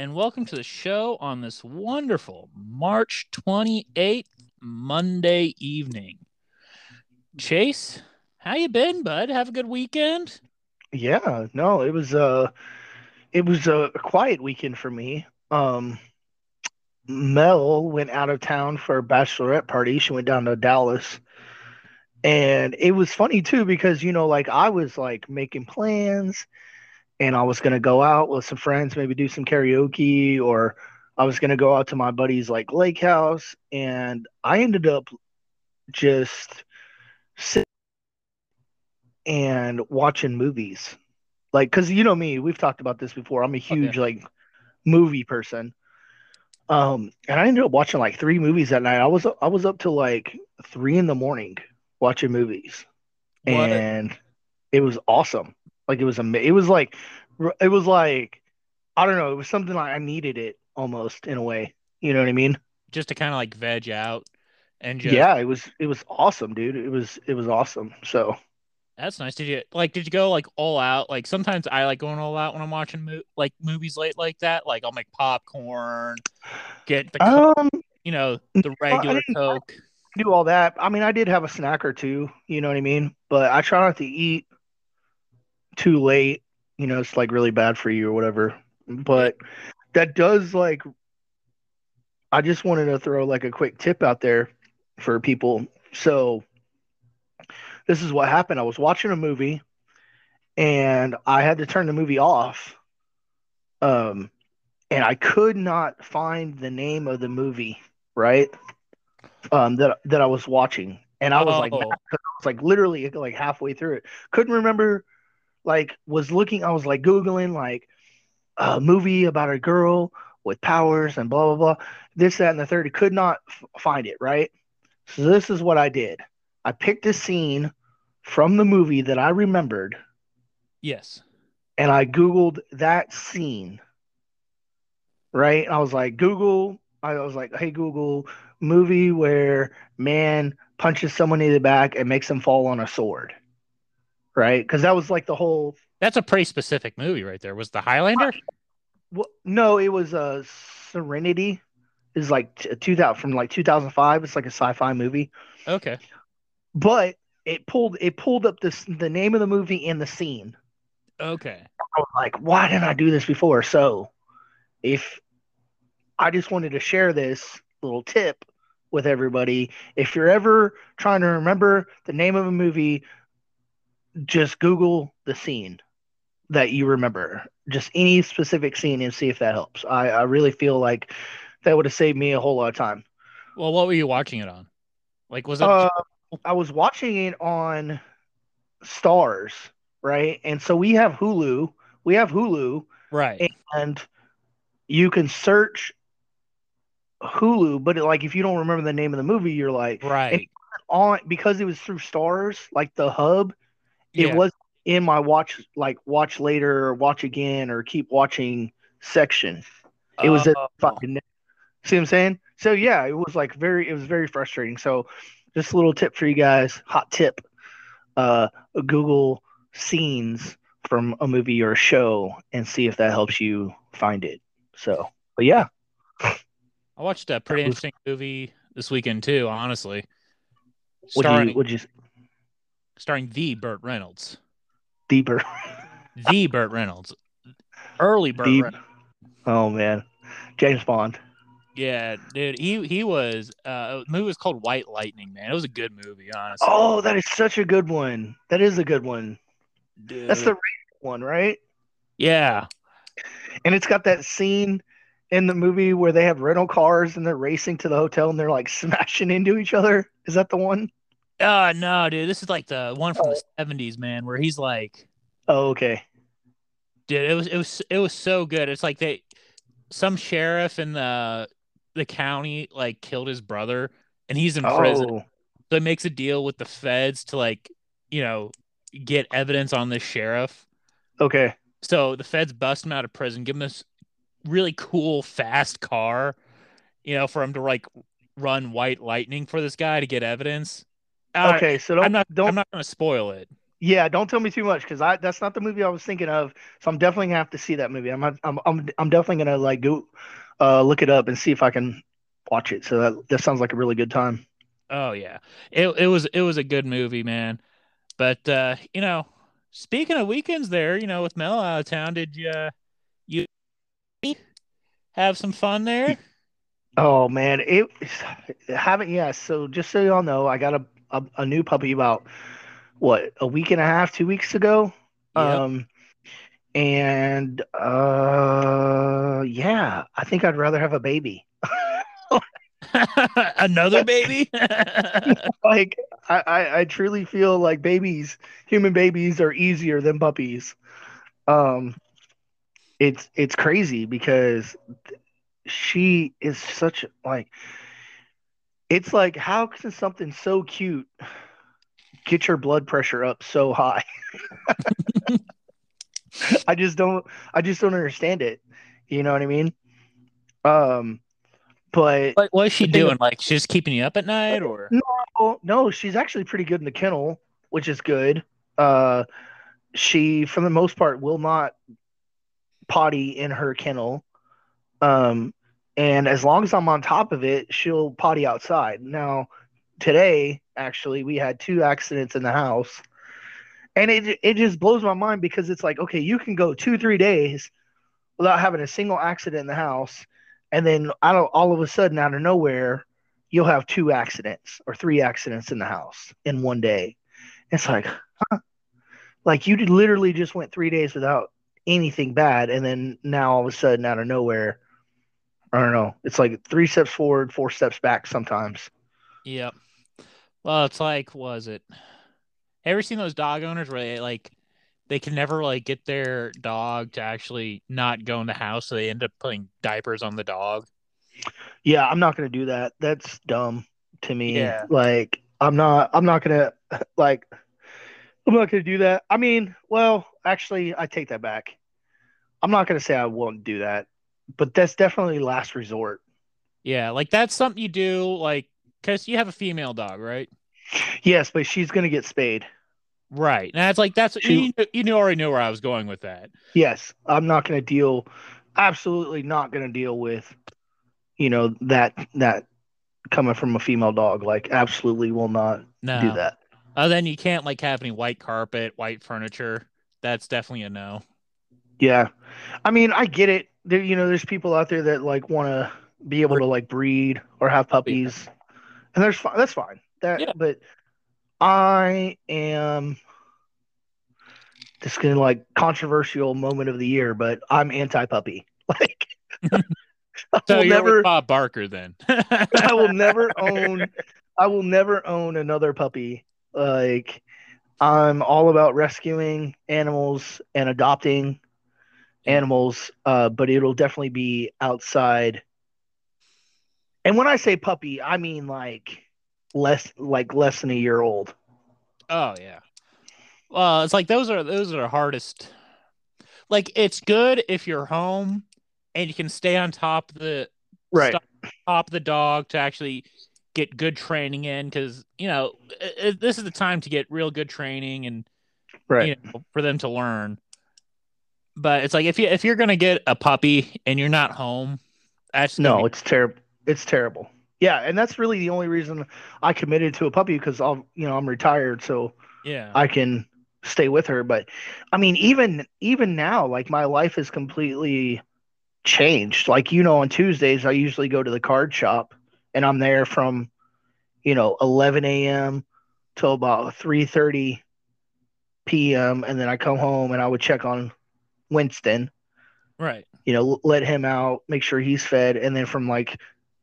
And welcome to the show on this wonderful March 28th Monday evening. Chase, how you been, bud? Have a good weekend? Yeah, no, it was uh it was a quiet weekend for me. Um Mel went out of town for a bachelorette party. She went down to Dallas. And it was funny too because you know like I was like making plans and I was going to go out with some friends, maybe do some karaoke or I was going to go out to my buddy's like lake house and I ended up just sitting and watching movies. Like, cause you know me, we've talked about this before. I'm a huge like movie person. Um, and I ended up watching like three movies that night. I was I was up till like three in the morning watching movies, What? and it was awesome. Like it was ama- It was like it was like I don't know. It was something like I needed it almost in a way. You know what I mean? Just to kind of like veg out and just Yeah, it was it was awesome, dude. It was it was awesome. So that's nice. Did you like did you go like all out? Like sometimes I like going all out when I'm watching mo- like movies late like that. Like I'll make popcorn, get the Coke, um, you know, the regular Coke. do all that. I mean, I did have a snack or two, you know what I mean? But I try not to eat too late. You know, it's like really bad for you or whatever. But that does like I just wanted to throw like a quick tip out there for people. So this is what happened. I was watching a movie and I had to turn the movie off. Um and I could not find the name of the movie, right? Um that that I was watching. And I was like Oh. 'cause I was like literally like halfway through it. Couldn't remember like was looking I was like googling like a movie about a girl with powers and blah blah blah this that and the third could not f- find it right? So this is what i did. I picked a scene from the movie that i remembered. Yes. and i googled that scene right? I was like google i was like hey google movie where man punches someone in the back and makes them fall on a sword right because that was like the whole That's a pretty specific movie right there. Was the Highlander? Well, no, it was uh, Serenity. Is like 2000 from like 2005. It's like a sci-fi movie, Okay. but it pulled it pulled up this the name of the movie and the scene. Okay. I was like, why didn't I do this before? So, if I just wanted to share this little tip with everybody, if you're ever trying to remember the name of a movie, just Google the scene that you remember, just any specific scene, and see if that helps. I, I really feel like that would have saved me a whole lot of time. Well, what were you watching it on? Like, was it? Uh, I was watching it on Starz, right? And so we have Hulu. We have Hulu, right. and you can search Hulu, but like if you don't remember the name of the movie, you're like Right. on because it was through Starz, like the hub. It Yeah. was in my watch, like watch later or watch again or keep watching section. It was a Oh. fucking. See what I'm saying? So yeah, it was like very, it was very frustrating. So just a little tip for you guys, hot tip. Uh, Google scenes from a movie or a show and see if that helps you find it. So, but yeah, I watched a pretty was- interesting movie this weekend too. Honestly, starring you, would you starring the Burt Reynolds, deeper? the Burt Reynolds, early Burt Deep. Reynolds. Oh man, James Bond. Yeah, dude, he he was. Uh, the movie was called White Lightning. Man, it was a good movie. Honestly, Oh, that is such a good one. That is a good one. dude. That's the one, right? yeah. And it's got that scene in the movie where they have rental cars and they're racing to the hotel and they're like smashing into each other. Is that the one? Oh no, dude, this is like the one from the oh. seventies, man, where he's like, Oh, okay. dude, it was it was it was so good. It's like they some sheriff in the the county like killed his brother and he's in prison. Oh, So he makes a deal with the feds to like, you know, get evidence on this sheriff. okay. So the feds bust him out of prison, give him this really cool fast car, you know, for him to like run white lightning for this guy to get evidence. Uh, Okay, so don't I'm not don't I'm not gonna spoil it. yeah, don't tell me too much because I that's not the movie I was thinking of. So I'm definitely gonna have to see that movie. I'm I'm I'm I'm definitely gonna like go uh look it up and see if I can watch it. So that that sounds like a really good time. Oh yeah. It it was it was a good movie, man. But uh, you know, speaking of weekends there, you know, with Mel out of town, did you uh, you have some fun there? Oh man, it haven't yeah. So just so y'all know, I got a, a a new puppy about what a week and a half, two weeks ago. Yep. Um, and uh, yeah, I think I'd rather have a baby. Another baby? Like I, I I truly feel like babies, human babies, are easier than puppies. Um, it's it's crazy because she is such like it's like how can something so cute get your blood pressure up so high? I just don't i just don't understand it. You know what i mean? Um but what what is she doing? Like she's keeping you up at night or? No, no she's actually pretty good in the kennel which is good. Uh she for the most part will not potty in her kennel. Um and as long as i'm on top of it she'll potty outside. Now today actually we had two accidents in the house. And it it just blows my mind because it's like okay you can go two three days without having a single accident in the house. And then i don't all of a sudden out of nowhere you'll have two accidents or three accidents in the house in one day. It's like huh? like you literally just went three days without anything bad. And then now all of a sudden out of nowhere i don't know it's like three steps forward four steps back sometimes Yep. Well, it's like, was it? Ever seen those dog owners where they like they can never like get their dog to actually not go in the house, so they end up putting diapers on the dog. Yeah, I'm not gonna do that. That's dumb to me. Yeah. Like I'm not I'm not gonna like I'm not gonna do that. I mean, well, actually I take that back. I'm not gonna say I won't do that, but that's definitely last resort. Yeah, like that's something you do, like because you have a female dog, right? Yes, but she's gonna get spayed. Right. And that's like that's She- you, you already knew where I was going with that. Yes, I'm not gonna deal absolutely not gonna deal with you know that that coming from a female dog. Like absolutely will not No. do that. Oh, then you can't like have any white carpet, white furniture. That's definitely a no. Yeah. I mean, I get it. There, you know, there's people out there that like want to be able to like breed or have puppies, and there's fine. That's fine. That, Yeah. but I am. This is gonna like controversial moment of the year, but I'm anti puppy. Like, I So will you're never, Bob Barker then. I will never own, I will never own another puppy. Like, I'm all about rescuing animals and adopting animals, uh, but it'll definitely be outside. And when I say puppy, I mean like less, like less than a year old. Oh yeah. Well, it's like those are those are the hardest. Like it's good if you're home and you can stay on top of the Right. top of the dog to actually get good training in because you know i i- this is the time to get real good training and Right. you know for them to learn. But it's like if you if you're gonna get a puppy and you're not home, that's No, be- it's terrible. It's terrible. Yeah, and that's really the only reason I committed to a puppy because I'll, you know, I'm retired, so yeah. I can stay with her. But I mean, even even now, like my life is completely changed. Like you know, on Tuesdays I usually go to the card shop, and I'm there from, you know, 11 a.m. till about 3:30 p.m. And then I come home and I would check on Winston. right. You know, let him out, make sure he's fed, and then from like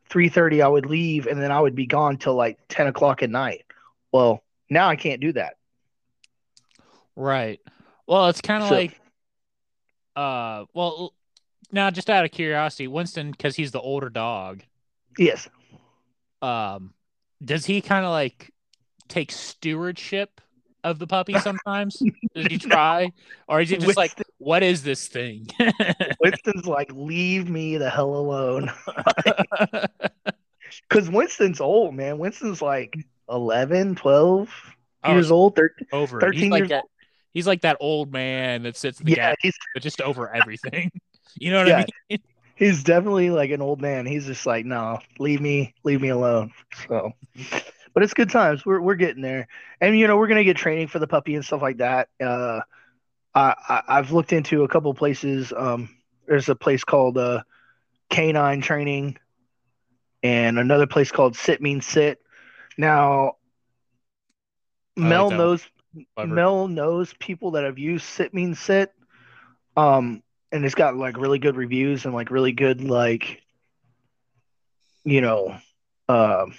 3:30 I would leave, and then I would be gone till like 10 o'clock at night. Well, now I can't do that. Right. Well, it's kind of So- like, uh, well, now, just out of curiosity, Winston, because he's the older dog, Yes. um, does he kind of like take stewardship of the puppy sometimes? does he try, or is he just like, what is this thing? Winston's like, leave me the hell alone. Because Winston's old, man. Winston's like 11, 12 Oh, years old. 13. over. 13 he's like years that. He's like that old man that sits in the Yeah, gas, he's, but just over everything. You know what Yeah. I mean? he's definitely like an old man. He's just like, no, leave me, leave me alone. So, but it's good times. We're we're getting there, and you know we're gonna get training for the puppy and stuff like that. Uh, I, I I've looked into a couple places. Um, there's a place called uh, Canine Training, and another place called Sit Mean Sit. Now, I like Mel that. knows Clever. Mel knows people that have used Sit Mean Sit, um, and it's got like really good reviews and like really good like, you know, um,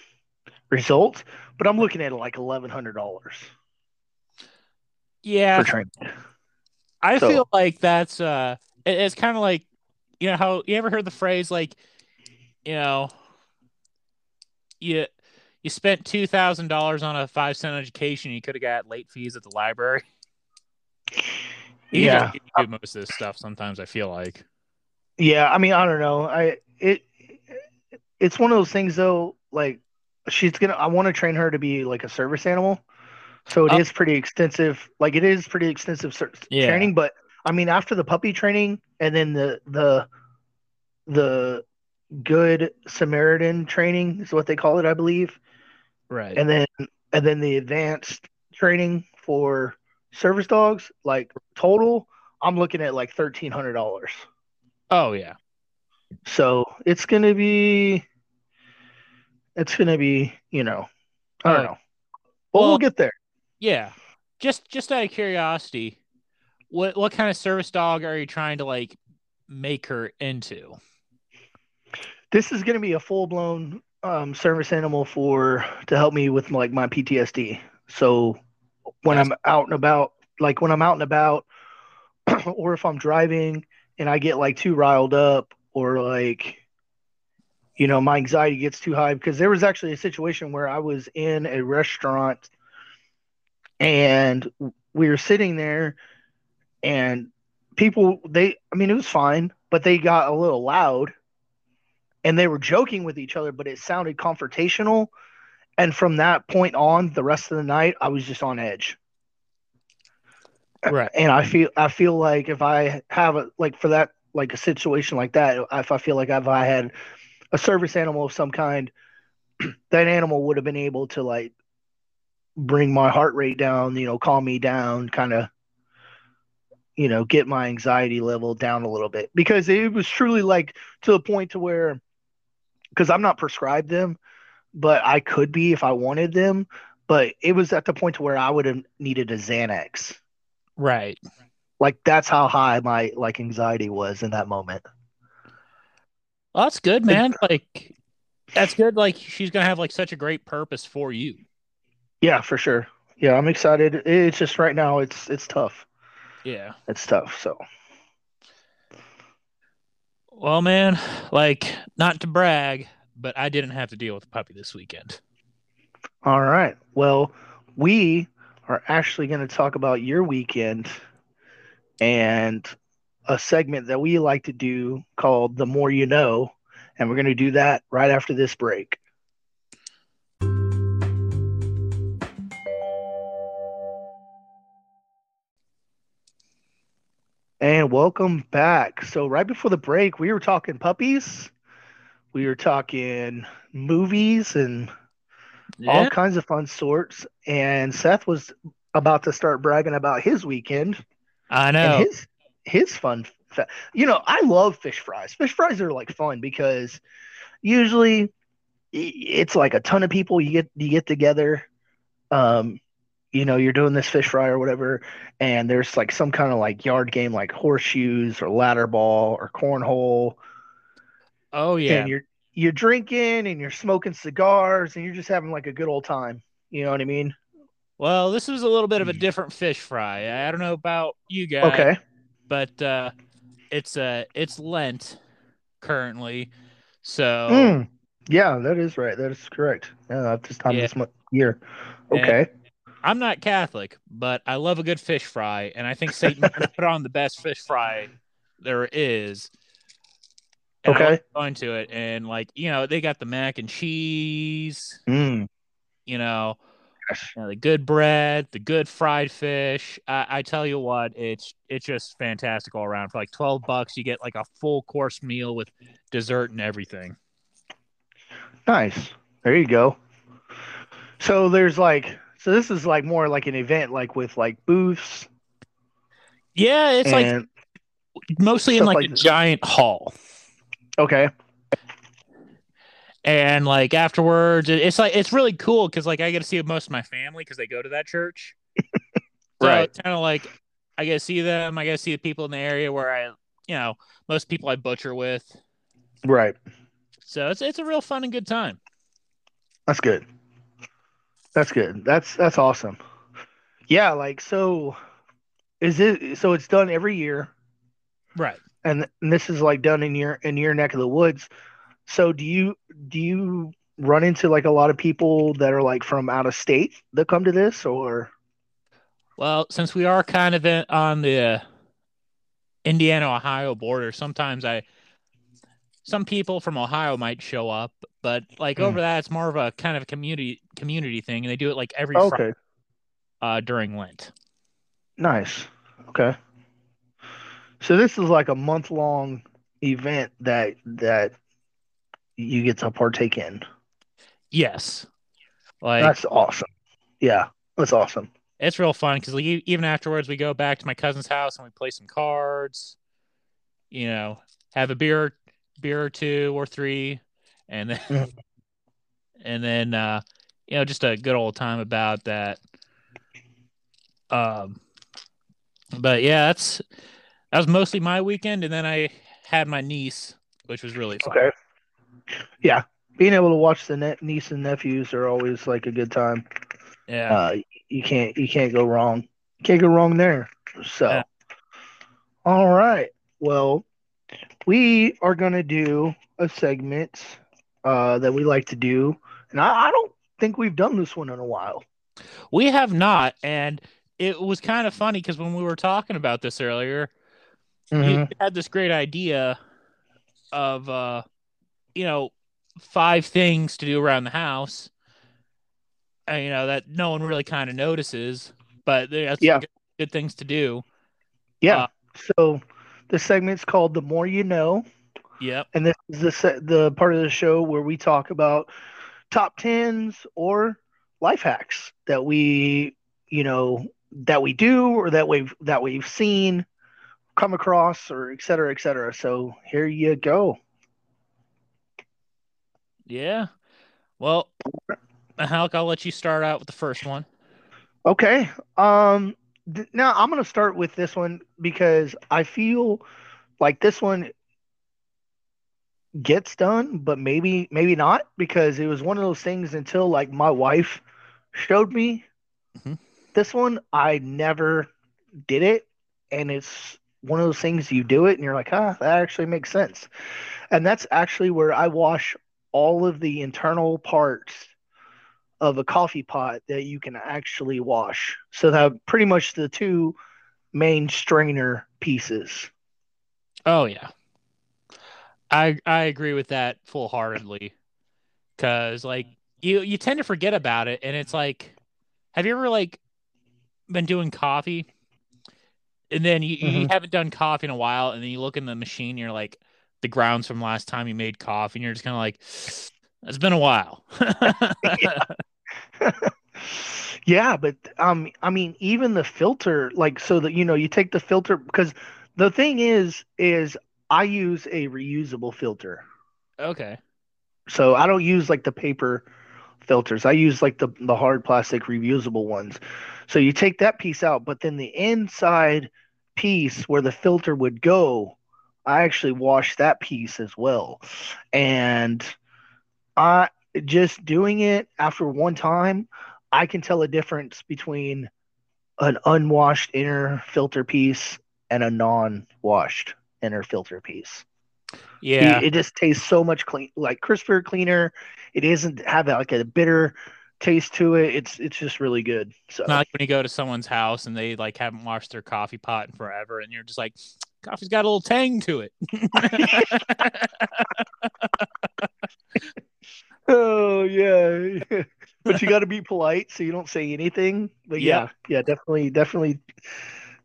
results. But I'm looking at like eleven hundred dollars yeah, for training. I So- feel like that's uh it- it's kind of like you know how you ever heard the phrase like you know you you spent two thousand dollars on a five cent education you could have got late fees at the library. You Yeah, do most of this stuff sometimes. I feel like yeah. I mean, I don't know. I it it's one of those things though. Like she's gonna. I want to train her to be like a service animal. So it oh. is Oh. pretty extensive. Like it is pretty extensive ser- Yeah. training. But I mean, after the puppy training and then the the the good Samaritan training is what they call it, I believe, right. and then and then the advanced training for service dogs. Like total, I'm looking at like thirteen hundred dollars. oh yeah, So it's gonna be, it's gonna be, you know, I don't Oh, know, but well- we'll get there. yeah. Just just out of curiosity, what what kind of service dog are you trying to like make her into? This is gonna be a full blown um, service animal for to help me with like my PTSD. So when That's- I'm out and about, like when I'm out and about, or if I'm driving and I get like too riled up, or like, you know, my anxiety gets too high because there was actually a situation where I was in a restaurant and we were sitting there and people they I mean it was fine, but they got a little loud and they were joking with each other, but it sounded confrontational. And from that point on, the rest of the night, I was just on edge. Right. And I feel I feel like if I have a like for that like a situation like that, if I feel like if I had a service animal of some kind, that animal would have been able to like bring my heart rate down, you know, calm me down, kind of, you know, get my anxiety level down a little bit because it was truly like to the point to where, because I'm not prescribed them, but I could be if I wanted them. But it was at the point to where I would have needed a Xanax. Right. Like that's how high my like anxiety was in that moment. Well, that's good, man. Like that's good. Like she's gonna have like such a great purpose for you. Yeah, for sure. Yeah, I'm excited. It's just right now it's it's tough. Yeah. It's tough. So Well, man, like not to brag, but I didn't have to deal with a puppy this weekend. all right. Well, we are actually going to talk about your weekend and a segment that we like to do called The More You Know. And we're going to do that right after this break. And welcome back. So, right before the break, we were talking puppies, we were talking movies, and all kinds of fun sorts. And Seth was about to start bragging about his weekend I know. his his fun. Fa- you know, I love fish fries. Fish fries are like fun because usually it's like a ton of people you get you get together. Um, you know, you're doing this fish fry or whatever, and there's like some kind of like yard game like horseshoes or ladder ball or cornhole oh yeah. and you're you're drinking and you're smoking cigars and you're just having like a good old time. You know what I mean? Well, this was a little bit of a different fish fry. I don't know about you guys, Okay. But uh it's uh it's Lent currently, so Mm. Yeah, that is right. That is correct. Yeah, at this time Yeah. this month year. And- Okay. I'm not Catholic, but I love a good fish fry, and I think Satan put on the best fish fry there is. And Okay. going to it, and like you know, they got the mac and cheese. Mm. You know. You know, the good bread, the good fried fish. I, I tell you what, it's it's just fantastic all around. For like twelve bucks, you get like a full course meal with dessert and everything. Nice. There you go. So there's like so this is like more like an event like with like booths Yeah, it's like mostly in like, like a this. giant hall. okay. And like afterwards it's like it's really cool because like i get to see most of my family because they go to that church so Right. kind of like i get to see them i get to see the people in the area where i you know most people i butcher with Right. so it's it's a real fun and good time That's good. That's good. That's that's awesome. Yeah, like so is it so it's done every year right and, and this is like done in your in your neck of the woods. So do you do you run into like a lot of people that are like from out of state that come to this or well since we are kind of in, on the uh, indiana ohio border sometimes i some people from ohio might show up but like Hmm. over that it's more of a kind of a community community thing and they do it like every Friday Okay. uh, during lent Nice. Okay. So this is like a month long event that that you get to partake in. Yes. Like That's awesome. Yeah, that's awesome. it's real fun because like, even afterwards we go back to my cousin's house and we play some cards. You know, have a beer, beer or two or three, and then Mhm. and then uh, you know just a good old time about that. Um, but yeah, that's that was mostly my weekend, and then I had my niece, which was really fun. Okay. Yeah, being able to watch the ne- niece and nephews are always like a good time. Yeah. Uh, you can't you can't go wrong. You Can't go wrong there. So, Yeah. all right. Well, we are gonna do a segment uh, that we like to do, and I, I don't think we've done this one in a while. We have not, and it was kind of funny because when we were talking about this earlier, Mm-hmm. you had this great idea of uh, you know, five things to do around the house, and, you know that no one really kind of notices, but that's Yeah. good, good things to do. Yeah. Uh, so the segment's called "The More You Know." Yep. and this is the the part of the show where we talk about top tens or life hacks that we you know that we do or that we've that we've seen come across or et cetera et cetera so here you go Yeah. Well, Hulk, I'll let you start out with the first one. okay um th- now i'm going to start with this one because i feel like this one gets done but maybe maybe not because it was one of those things until like my wife showed me Mhm. this one i never did it and it's one of those things you do it and you're like ah that actually makes sense and that's actually where i wash all of the internal parts of a coffee pot that you can actually wash so that pretty much the two main strainer pieces Oh yeah. I I agree with that full heartedly. Cause like you you tend to forget about it and it's like have you ever like been doing coffee and then you, you Mhm. haven't done coffee in a while and then you look in the machine and you're like the grounds from last time you made coffee and you're just kinda like it's been a while. yeah, but um, I mean, even the filter, like, so that you know, you take the filter because the thing is, is I use a reusable filter, okay. so I don't use like the paper filters. I use like the the hard plastic reusable ones. So you take that piece out, but then the inside piece where the filter would go, I actually wash that piece as well, and I just doing it after one time, I can tell a difference between an unwashed inner filter piece and a non-washed inner filter piece. Yeah. It, it just tastes so much clean, like crisper, cleaner. It doesn't have like a bitter taste to it. It's it's just really good. So It's not like when you go to someone's house and they like haven't washed their coffee pot in forever, and you're just like, coffee's got a little tang to it. Oh yeah, but you got to be polite so you don't say anything. But yeah, Yep. yeah, definitely, definitely.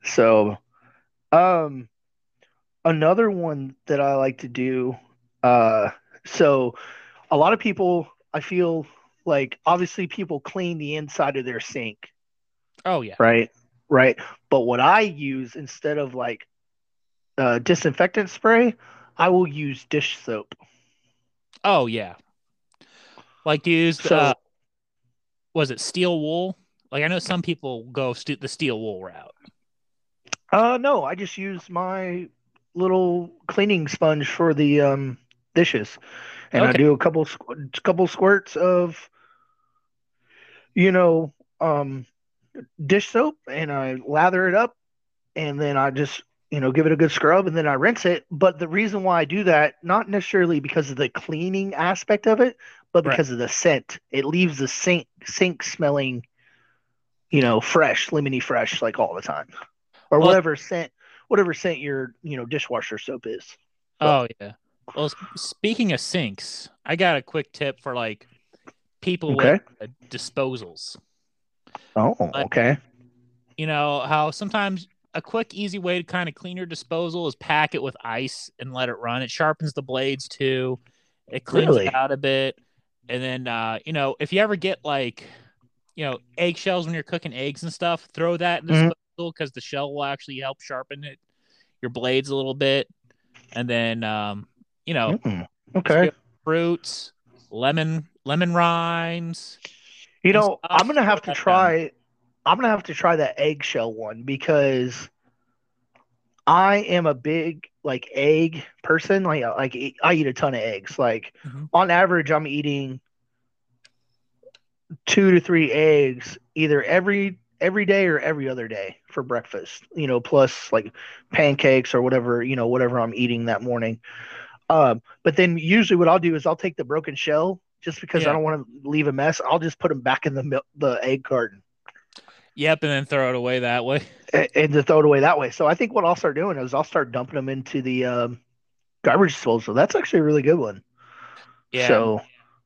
So, um, another one that I like to do. Uh, so a lot of people, I feel like obviously people clean the inside of their sink, oh yeah. right? Right. But what I use instead of like uh, disinfectant spray, I will use dish soap. Oh yeah. Like use So- uh, was it steel wool? Like I know some people go st- the steel wool route. Uh, no, I just use my little cleaning sponge for the um dishes, and I do a couple squ- couple squirts of, you know, um, dish soap, and I lather it up, and then I just you know give it a good scrub, and then I rinse it. But the reason why I do that, not necessarily because of the cleaning aspect of it, but Right. because of the scent. It leaves the sink sink smelling, you know, fresh, lemony fresh, like all the time, or Well- whatever scent, whatever scent your you know dishwasher soap is. Oh yeah. Well, speaking of sinks, I got a quick tip for like people with uh, disposals. Oh, Like- okay. You know how sometimes a quick, easy way to kind of clean your disposal is pack it with ice and let it run. It sharpens the blades too. It cleans Really? it out a bit. And then, uh, you know, if you ever get like, you know, eggshells when you're cooking eggs and stuff, throw that in the Mhm. disposal because the shell will actually help sharpen it, your blades a little bit. And then, um, you know, Mm, okay. fruits, lemon, lemon rinds. You know, I'm gonna have to try. I'm gonna have to try that eggshell one because I am a big like egg person. Like like e- I eat a ton of eggs. Like Mhm. on average, I'm eating two to three eggs either every every day or every other day for breakfast. You know, plus like pancakes or whatever you know whatever I'm eating that morning. Um, but then usually what I'll do is I'll take the broken shell just because Yeah. I don't want to leave a mess. I'll just put them back in the mil- the egg carton Yep, and then throw it away that way. and, and to throw it away that way. So I think what I'll start doing is I'll start dumping them into the um, garbage disposal. That's actually a really good one. Yeah. So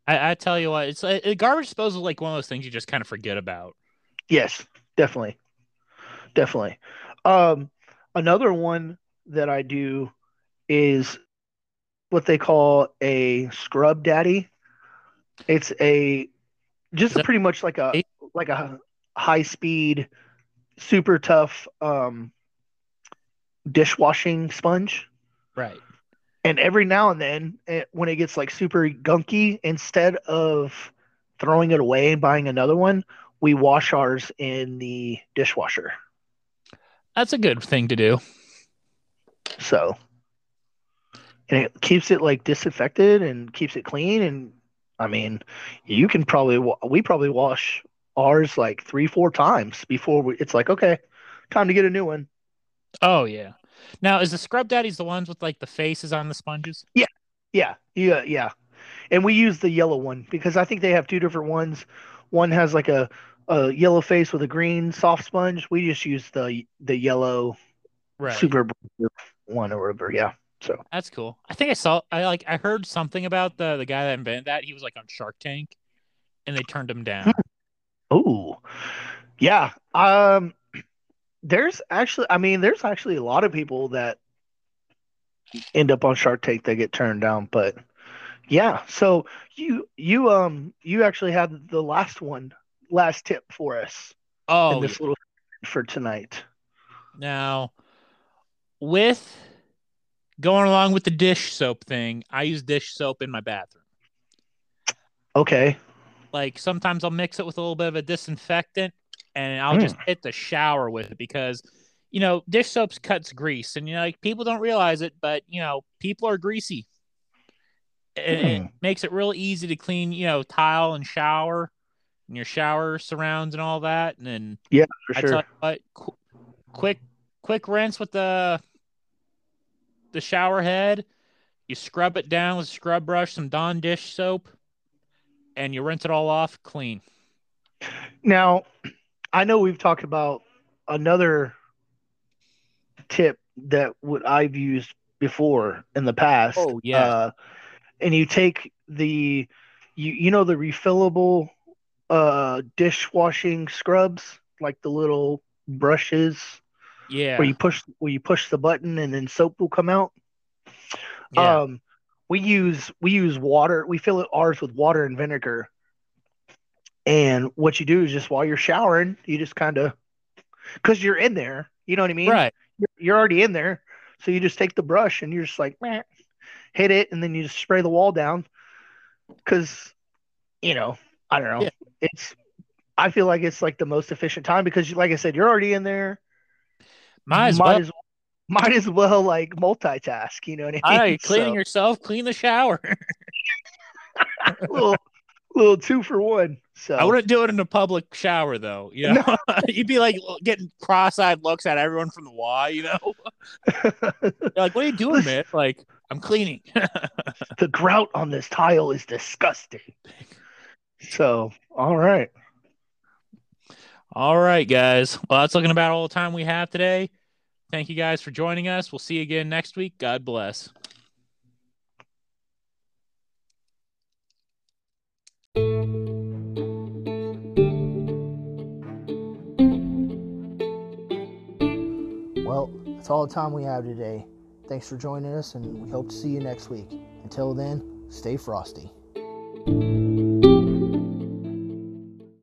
I, I tell you what, it's a garbage disposal is like one of those things you just kind of forget about. yes, definitely, definitely. Um, another one that I do is what they call a scrub daddy. It's a just that- pretty much like a like a high speed, super tough um, dishwashing sponge. Right. And every now and then, eh, when it gets like super gunky, instead of throwing it away and buying another one, we wash ours in the dishwasher. That's a good thing to do. So, and it keeps it like disinfected and keeps it clean. And I mean, you can probably, we probably wash ours like three, four times before we, it's like, okay, time to get a new one. Oh yeah. Now is the scrub daddies the ones with like the faces on the sponges? Yeah, yeah, yeah. Yeah. And we use the yellow one because I think they have two different ones. One has like a, a yellow face with a green soft sponge. We just use the the yellow Right. super one or whatever. Yeah. So That's cool. I think I saw I like I heard something about the the guy that invented that. He was like on Shark Tank and they turned him down. Hmm. Oh yeah. Um there's actually I mean there's actually a lot of people that end up on Shark Tank that get turned down, but yeah. So you you um you actually had the last one last tip for us in Oh, this little for tonight. Now, with going along with the dish soap thing, I use dish soap in my bathroom. Okay. Like sometimes I'll mix it with a little bit of a disinfectant and I'll just hit the shower with it because you know, dish soaps cuts grease and you know, like people don't realize it, but you know, people are greasy. And it Hmm. makes it real easy to clean, you know, tile and shower and your shower surrounds and all that. And then yeah, For I sure. what, qu- quick, quick rinse with the the shower head, you scrub it down with a scrub brush, some Dawn dish soap, and you rinse it all off clean. Now, I know we've talked about another tip that what I've used before in the past. Oh, yeah. Uh, and you take the you you know the refillable uh dishwashing scrubs, like the little brushes Yeah. where you push where you push the button and then soap will come out. yeah. Um, we use we use water. We fill it ours with water and vinegar. And what you do is just while you're showering, you just kind of, because you're in there, you know what I mean? right. You're, you're already in there, so you just take the brush and you're just like, meh, hit it, and then you just spray the wall down. Because, you know, I don't know. Yeah. It's, I feel like it's like the most efficient time because, like I said, you're already in there. Might as might well. as might as well like multitask. You know what I mean? All right, cleaning So- yourself, clean the shower. little little two for one. So I wouldn't do it in a public shower though. You know, you'd be like getting cross-eyed looks at everyone from the Y. You know, like, "What are you doing, man?" Like, I'm cleaning. the grout on this tile is disgusting. So all right. all right, guys. Well, that's looking about all the time we have today. Thank you guys for joining us. We'll see you again next week. God bless. Well, that's all the time we have today. Thanks for joining us, and we hope to see you next week. Until then, stay frosty.